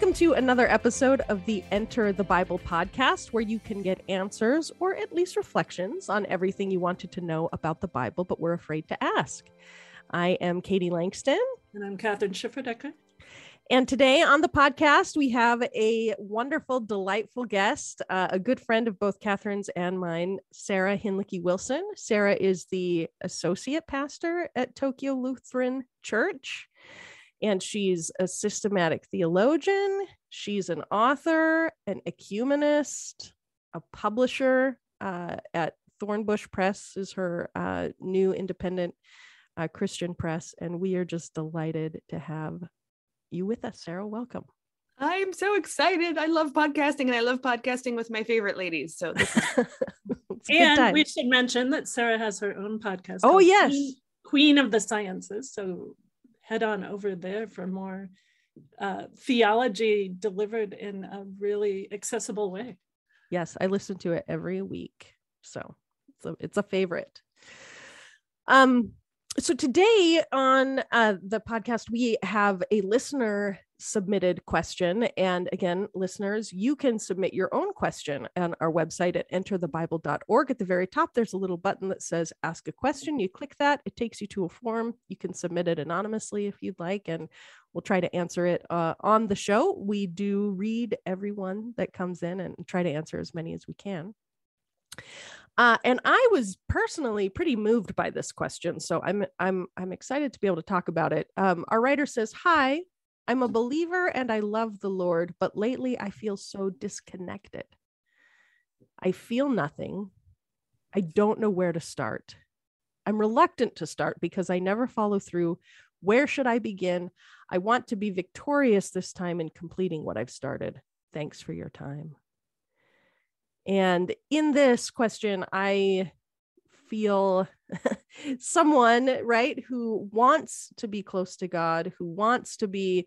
Welcome to another episode of the Enter the Bible podcast, where you can get answers or at least reflections on everything you wanted to know about the Bible, but were afraid to ask. I am Katie Langston. And I'm Kathryn Schifferdecker. And today on the podcast, we have a wonderful, delightful guest, uh, a good friend of both Kathryn's and mine, Sarah Hinlicky Wilson. Sarah is the associate pastor at Tokyo Lutheran Church and she's a systematic theologian. She's an author, an ecumenist, a publisher uh, at Thornbush Press is her uh, new independent uh, Christian press, and we are just delighted to have you with us, Sarah. Welcome. I'm so excited. I love podcasting, and I love podcasting with my favorite ladies. So, and we should mention that Sarah has her own podcast. Oh yes, Queen, Queen of the Sciences. So head on over there for more uh, theology delivered in a really accessible way. Yes, I listen to it every week. So it's a, it's a favorite. Um, so today on uh, the podcast, we have a listener submitted question. And again, listeners, you can submit your own question on our website at enterthebible.org. At the very top, there's a little button that says ask a question. You click that, it takes you to a form. You can submit it anonymously if you'd like, and we'll try to answer it uh, on the show. We do read everyone that comes in and try to answer as many as we can. Uh, and I was personally pretty moved by this question, so I'm I'm I'm excited to be able to talk about it. Um, our writer says, "Hi, I'm a believer and I love the Lord, but lately I feel so disconnected. I feel nothing. I don't know where to start. I'm reluctant to start because I never follow through. Where should I begin? I want to be victorious this time in completing what I've started. Thanks for your time. And in this question, I feel someone right who wants to be close to god who wants to be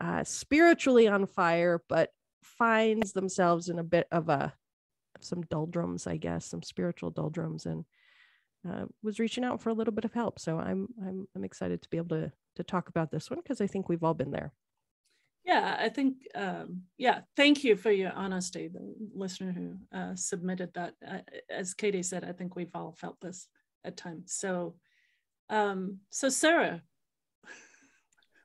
uh, spiritually on fire but finds themselves in a bit of a some doldrums i guess some spiritual doldrums and uh, was reaching out for a little bit of help. So i'm i'm, I'm excited to be able to to talk about this one because i think we've all been there. Yeah, I think, um, yeah, thank you for your honesty, the listener who uh, submitted that. Uh, as Katie said, I think we've all felt this at times. So, um, so Sarah,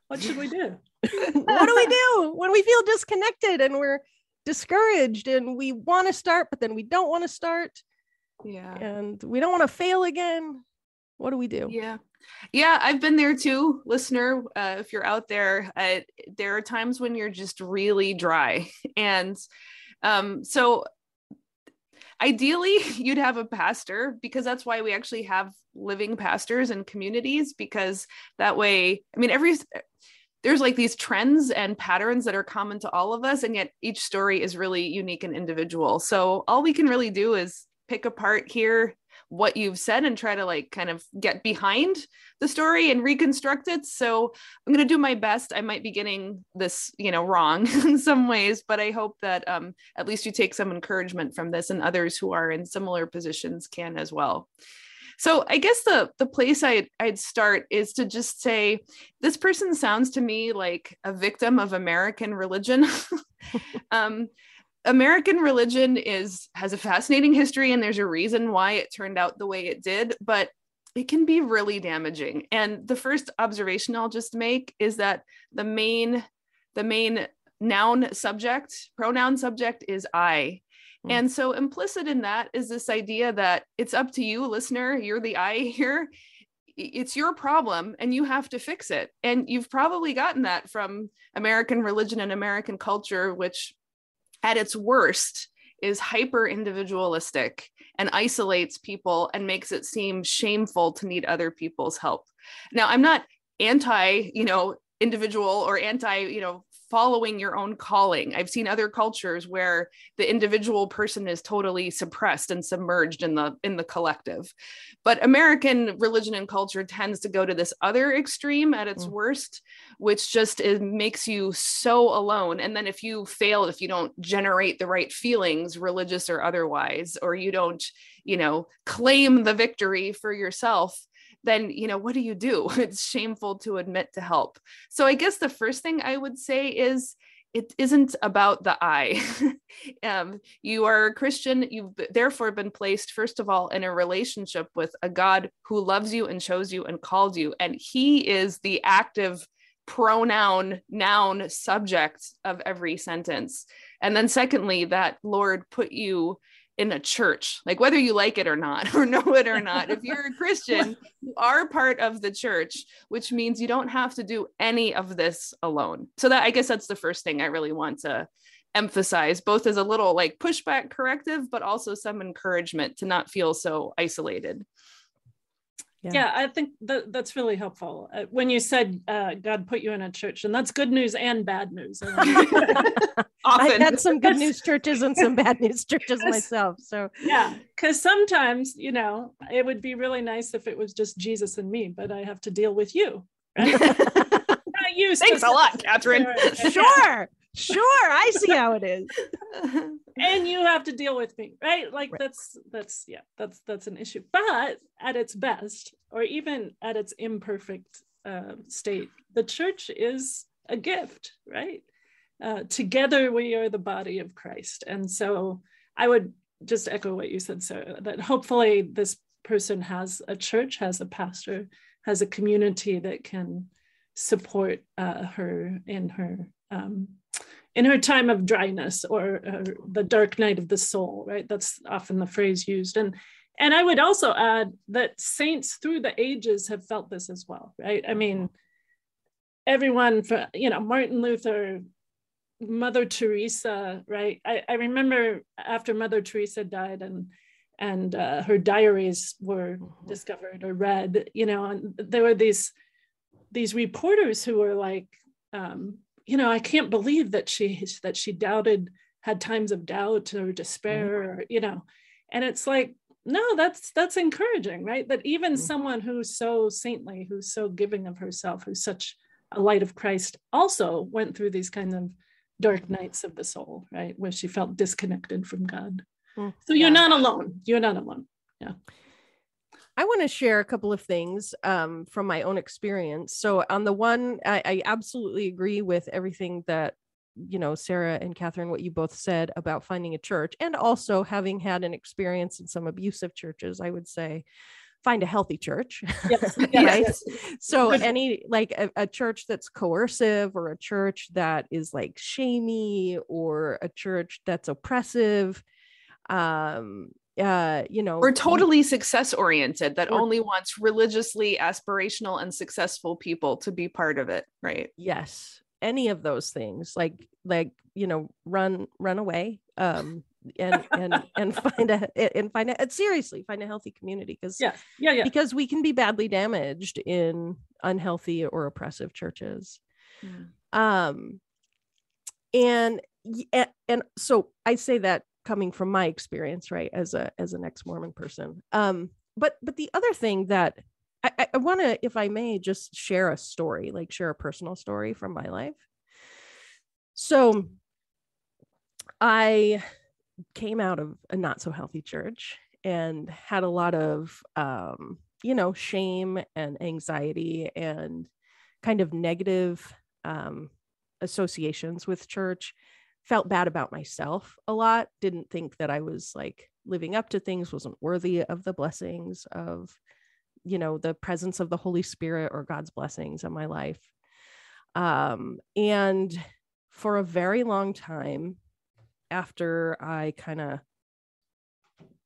what should we do? what do we do when we feel disconnected and we're discouraged and we want to start, but then we don't want to start? Yeah. And we don't want to fail again. What do we do? Yeah. Yeah, I've been there too, listener. Uh, if you're out there, uh, there are times when you're just really dry. And um, so ideally, you'd have a pastor because that's why we actually have living pastors and communities because that way, I mean, every there's like these trends and patterns that are common to all of us and yet each story is really unique and individual. So all we can really do is pick apart here what you've said and try to like kind of get behind the story and reconstruct it. So i'm going to do my best. I might be getting this you know wrong in some ways but i hope that um, at least you take some encouragement from this and others who are in similar positions can as well. So I guess the the place I'd, I'd start is to just say this person sounds to me like a victim of American religion. um, American religion is has a fascinating history and there's a reason why it turned out the way it did, but it can be really damaging. And the first observation I'll just make is that the main the main noun subject, pronoun subject is I. Mm. And so implicit in that is this idea that it's up to you, listener, you're the I here. It's your problem and you have to fix it. And you've probably gotten that from American religion and American culture, which at its worst is hyper individualistic and isolates people and makes it seem shameful to need other people's help. Now, I'm not anti, you know, individual or anti, you know, following your own calling. I've seen other cultures where the individual person is totally suppressed and submerged in the in the collective. But American religion and culture tends to go to this other extreme at its mm. worst, which just is, makes you so alone. And then if you fail, if you don't generate the right feelings, religious or otherwise, or you don't, you know, claim the victory for yourself, then you know what do you do it's shameful to admit to help so i guess the first thing i would say is it isn't about the I. um, you are a Christian. You've therefore been placed, first of all, in a relationship with a God who loves you and chose you and called you. And He is the active pronoun, noun, subject of every sentence. And then, secondly, that Lord put you in a church, like whether you like it or not, or know it or not. if you're a Christian, you are part of the church, which means you don't have to do any of this alone. So that I guess that's the first thing I really want to emphasize, both as a little like pushback corrective, but also some encouragement to not feel so isolated yeah. yeah. i think that that's really helpful. Uh, when you said uh, god put you in a church and that's good news and bad news i've had some good news churches and some bad news churches myself so. Yeah because sometimes you know it would be really nice if it was just jesus and me but i have to deal with you right? Not you thanks a lot kathryn. Sure sure i see how it is. And you have to deal with me right? Like right. that's that's yeah that's that's an issue. But at its best or even at its imperfect uh, state the church is a gift right? Uh, together we are the body of christ. And so i would just echo what you said so that hopefully this person has a church has a pastor has a community that can support uh, her in her um, in her time of dryness or uh, the dark night of the soul right? That's often the phrase used. And and i would also add that saints through the ages have felt this as well right? I mean everyone for you know martin luther mother teresa right? I, I remember after mother teresa died and and uh, her diaries were mm-hmm. discovered or read you know and there were these these reporters who were like um, you know, I can't believe that she that she doubted, had times of doubt or despair, or, you know, and it's like, no, that's that's encouraging, right? That even mm-hmm. someone who's so saintly, who's so giving of herself, who's such a light of Christ, also went through these kind of dark nights of the soul, right, where she felt disconnected from God. Mm, so you're not alone. You're not alone. Yeah. I want to share a couple of things um, from my own experience. So, on the one, I, I, absolutely agree with everything that you know, Sarah and Kathryn, what you both said about finding a church, and also having had an experience in some abusive churches. I would say, find a healthy church. Yes. right? Yes. So, any like a, a church that's coercive, or a church that is like shamey, or a church that's oppressive um uh you know we're totally success oriented that only wants religiously aspirational and successful people to be part of it right? Yes any of those things like like you know run run away um and and and find a and find a seriously find a healthy community because yeah yeah yeah. because we can be badly damaged in unhealthy or oppressive churches. Mm. um and and so i say that coming from my experience right as a as an ex-mormon person. Um but but the other thing that i i want to if i may just share a story like share a personal story from my life. So i came out of a not so healthy church and had a lot of um you know shame and anxiety and kind of negative um associations with church felt bad about myself a lot didn't think that i was like living up to things wasn't worthy of the blessings of you know the presence of the holy spirit or god's blessings in my life. Um and for a very long time after i kind of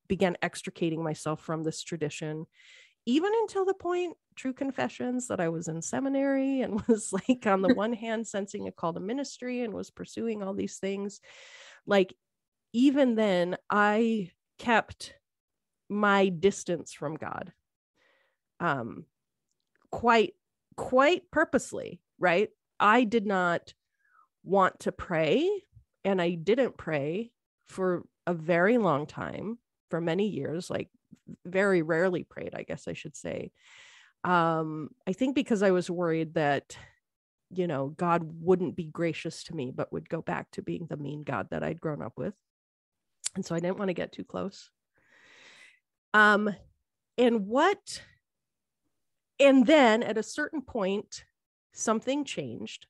began extricating myself from this tradition even until the point true confessions that I was in seminary and was like on the one hand sensing a call to ministry and was pursuing all these things like even then I kept my distance from God um quite quite purposely right I did not want to pray and I didn't pray for a very long time for many years like very rarely prayed, I guess I should say. Um, I think because I was worried that, you know, God wouldn't be gracious to me, but would go back to being the mean God that I'd grown up with. And so I didn't want to get too close. Um, and what, and then at a certain point, something changed.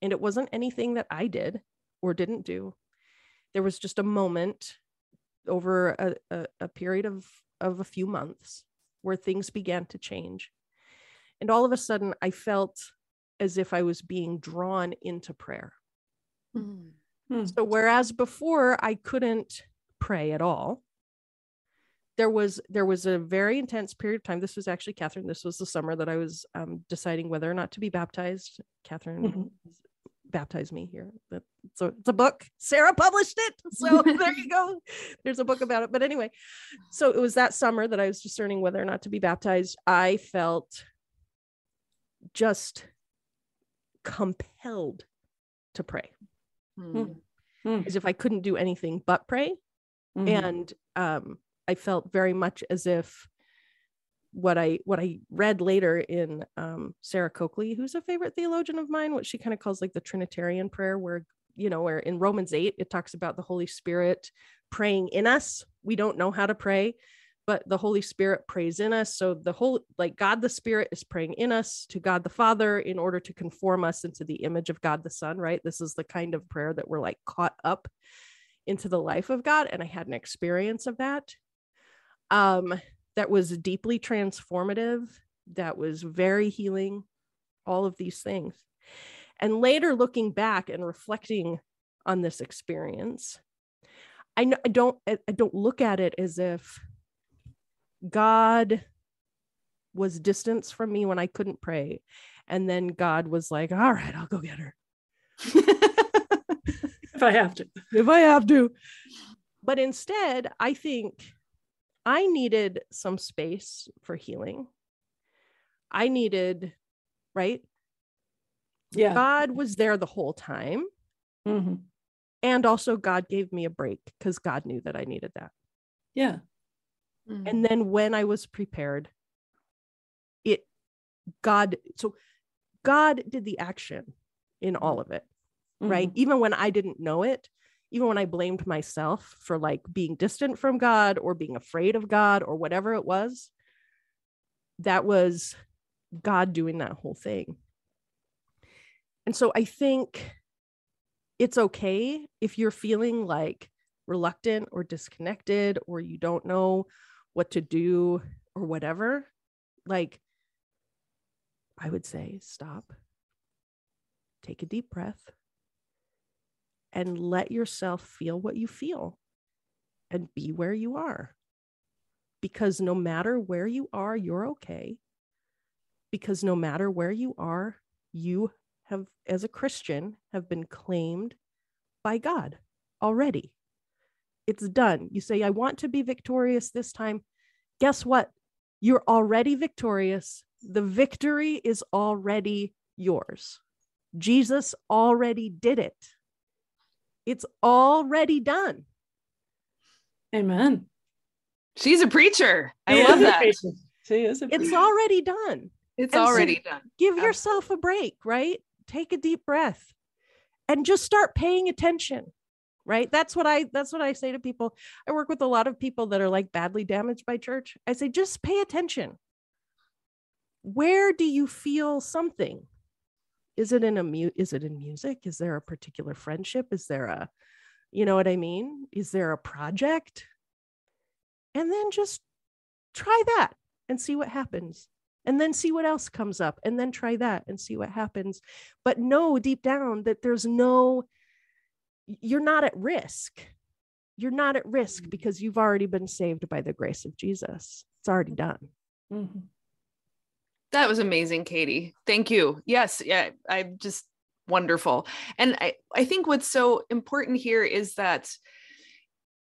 And it wasn't anything that I did or didn't do. There was just a moment over a, a, a period of, of a few months where things began to change. And all of a sudden, I felt as if I was being drawn into prayer. Mm-hmm. So, whereas before I couldn't pray at all, there was there was a very intense period of time. This was actually Kathryn. This was the summer that I was um, deciding whether or not to be baptized. Kathryn Mhm. Baptized me here. But- So it's a book. Sarah published it. So there you go. There's a book about it. But anyway, so it was that summer that I was discerning whether or not to be baptized. I felt just compelled to pray Mm. as if I couldn't do anything but pray. Mhm. And um, I felt very much as if what I what I read later in um, Sarah Coakley, who's a favorite theologian of mine, what she kind of calls like the Trinitarian prayer, where you know, where in Romans eight it talks about the Holy Spirit praying in us. We don't know how to pray, but the Holy Spirit prays in us. So the whole like God the Spirit is praying in us to God the Father in order to conform us into the image of God the Son. Right? This is the kind of prayer that we're like caught up into the life of God, and I had an experience of that. Um, that was deeply transformative, that was very healing, all of these things. And later looking back and reflecting on this experience, I, know, I don't I don't look at it as if God was distance from me when I couldn't pray. And then God was like, all right, I'll go get her if I have to. if I have to. But instead, I think I needed some space for healing. I needed, right? Yeah. God was there the whole time. Mhm. And also, God gave me a break because God knew that I needed that. Yeah. Mm. And then when I was prepared, it, God, so God did the action in all of it. right? Mhm. Even when I didn't know it, even when I blamed myself for like being distant from God or being afraid of God or whatever it was, that was God doing that whole thing. And so I think it's okay if you're feeling like reluctant or disconnected or you don't know what to do or whatever. Like, I would say stop, take a deep breath, and let yourself feel what you feel and be where you are. Because no matter where you are, you're okay. Because no matter where you are, you have, as a Christian, have been claimed by God already. It's done. You say, I want to be victorious this time. Guess what? You're already victorious. The victory is already yours. Jesus already did it. It's already done. Amen. She's a preacher. I She love is a that. preacher. She is a It's preacher. already done. It's And so- already done. Give yourself a break, right? Take a deep breath and just start paying attention. Right? That's what I that's what I say to people. I work with a lot of people that are like badly damaged by church. I say just pay attention. Where do you feel something? Is it in a mu- is it in music? Is there a particular friendship? Is there a you know what I mean? Is there a project? And then just try that and see what happens and then see what else comes up and then try that and see what happens but know deep down that there's no you're not at risk you're not at risk Mm. because you've already been saved by the grace of jesus it's already done Mhm. That was amazing, Katie. Thank you. Yes, yeah, I'm just wonderful. And I, I think what's so important here is that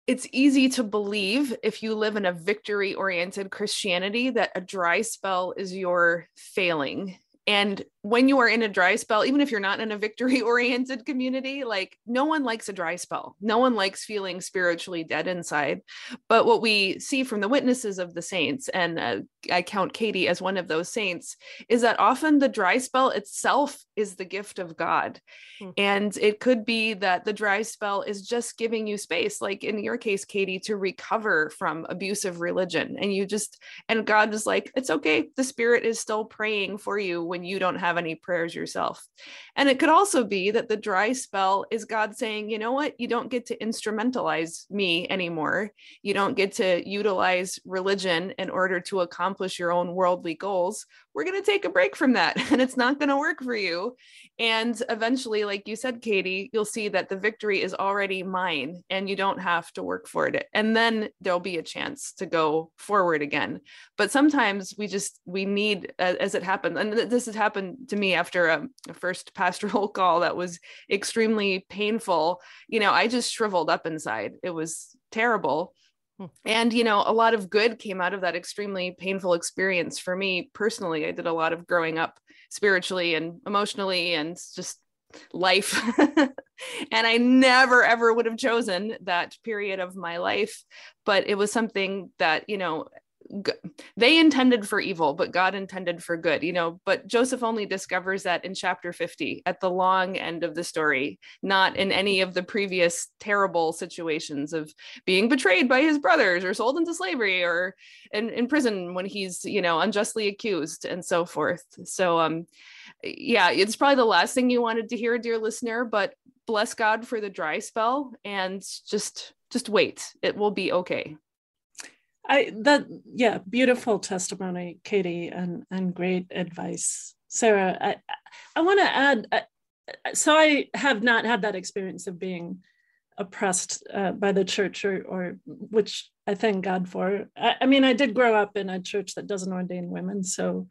it's easy to believe if you live in a victory oriented Christianity that a dry spell is your failing. And when you are in a dry spell, even if you're not in a victory oriented community, like no one likes a dry spell. No one likes feeling spiritually dead inside. But what we see from the witnesses of the saints, and uh, I count Katie as one of those saints, is that often the dry spell itself is the gift of God. Hmm. And it could be that the dry spell is just giving you space, like in your case, Katie, to recover from abusive religion. And you just, and God is like, it's okay. The Spirit is still praying for you when you don't have have any prayers yourself. And it could also be that the dry spell is God saying, you know what, you don't get to instrumentalize me anymore. You don't get to utilize religion in order to accomplish your own worldly goals. We're going to take a break from that and it's not going to work for you. And eventually, like you said, Katie, you'll see that the victory is already mine and you don't have to work for it. And then there'll be a chance to go forward again. But sometimes we just, we need, as it happened, and this has happened to me after a, a first pastoral call that was extremely painful. You know, I just shriveled up inside. It was terrible. Hmm. and you know a lot of good came out of that extremely painful experience for me personally i did a lot of growing up spiritually and emotionally and just life. and I never ever would have chosen that period of my life, but it was something that, you know, they intended for evil, but God intended for good, you know. But Joseph only discovers that in chapter 50 at the long end of the story, not in any of the previous terrible situations of being betrayed by his brothers or sold into slavery or in, in prison when he's, you know, unjustly accused and so forth. So, um, yeah, it's probably the last thing you wanted to hear, dear listener, but bless God for the dry spell and just just wait. It will be okay. I that yeah, beautiful testimony, Katie, and and great advice, Sarah. I I want to add. Uh, so I have not had that experience of being oppressed uh, by the church, or or which I thank God for. I, I, mean, I did grow up in a church that doesn't ordain women, so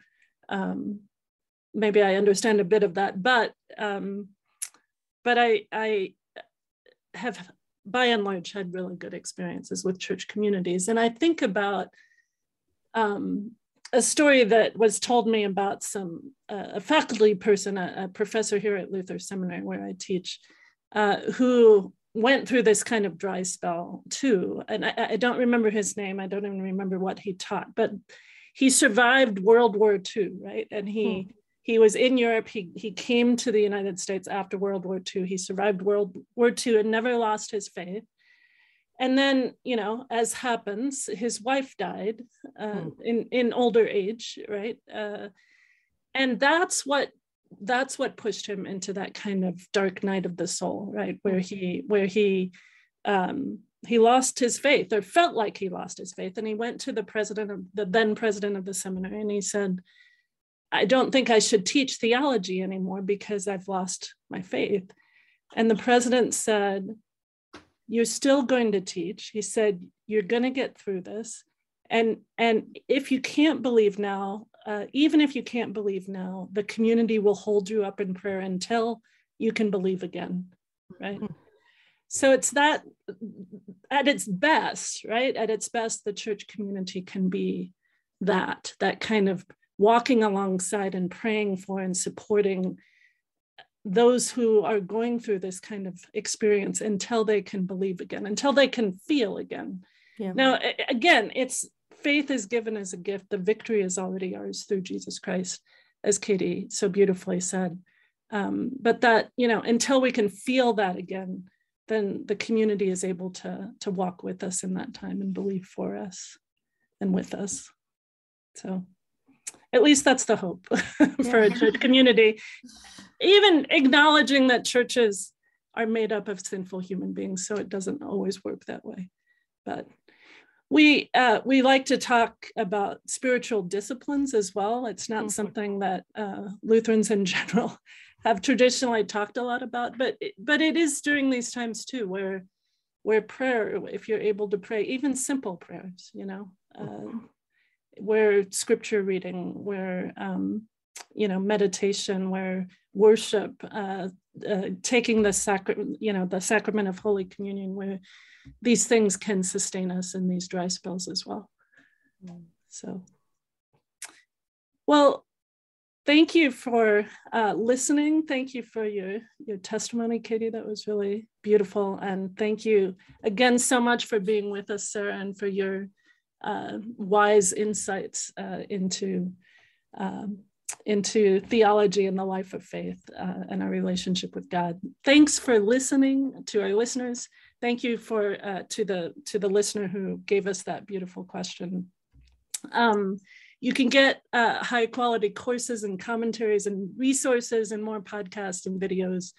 um, maybe I understand a bit of that. But um, but I I have by and large had really good experiences with church communities. And I think about um, a story that was told me about some uh, a faculty person, a, a, professor here at Luther Seminary where I teach, uh, who went through this kind of dry spell too. And I, I, don't remember his name. I don't even remember what he taught, but he survived World War II, right? And he hmm he was in Europe. He, he came to the United States after World War II. He survived World War II and never lost his faith. And then, you know, as happens, his wife died uh, hmm. in, in older age, right? Uh, and that's what that's what pushed him into that kind of dark night of the soul, right? Where he where he um, he lost his faith or felt like he lost his faith, and he went to the president of the then president of the seminary, and he said, I don't think I should teach theology anymore because I've lost my faith. And the president said, You're still going to teach. He said, You're going to get through this. And, and if you can't believe now, uh, even if you can't believe now, the community will hold you up in prayer until you can believe again. Right. Mm-hmm. So it's that at its best, right? At its best, the church community can be that, that kind of walking alongside and praying for and supporting those who are going through this kind of experience until they can believe again, until they can feel again. Yeah. Now, again, it's faith is given as a gift. The victory is already ours through Jesus Christ, as Katie so beautifully said. Um, but that, you know, until we can feel that again, then the community is able to, to walk with us in that time and believe for us and with us. So at least that's the hope for a church community. Even acknowledging that churches are made up of sinful human beings so it doesn't always work that way. But we uh, we like to talk about spiritual disciplines as well. It's not mm-hmm. something that uh, lutherans in general have traditionally talked a lot about but but it is during these times too where where prayer if you're able to pray even simple prayers you know uh, where scripture reading, where um, you know meditation, where worship, uh, uh, taking the sacrament, you know, the sacrament of Holy Communion, where these things can sustain us in these dry spells as well. So, well, thank you for uh, listening. Thank you for your your testimony, Katie. That was really beautiful, and thank you again so much for being with us, Sarah, and for your uh, wise insights uh, into um, into theology and the life of faith uh, and our relationship with God. Thanks for listening to our listeners. Thank you for uh, to the to the listener who gave us that beautiful question. Um, You can get uh, high quality courses and commentaries and resources and more podcasts and videos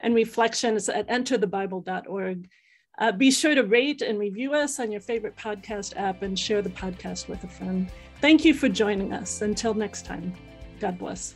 and reflections at enterthebible.org. Uh, be sure to rate and review us on your favorite podcast app and share the podcast with a friend. Thank you for joining us. Until next time, God bless.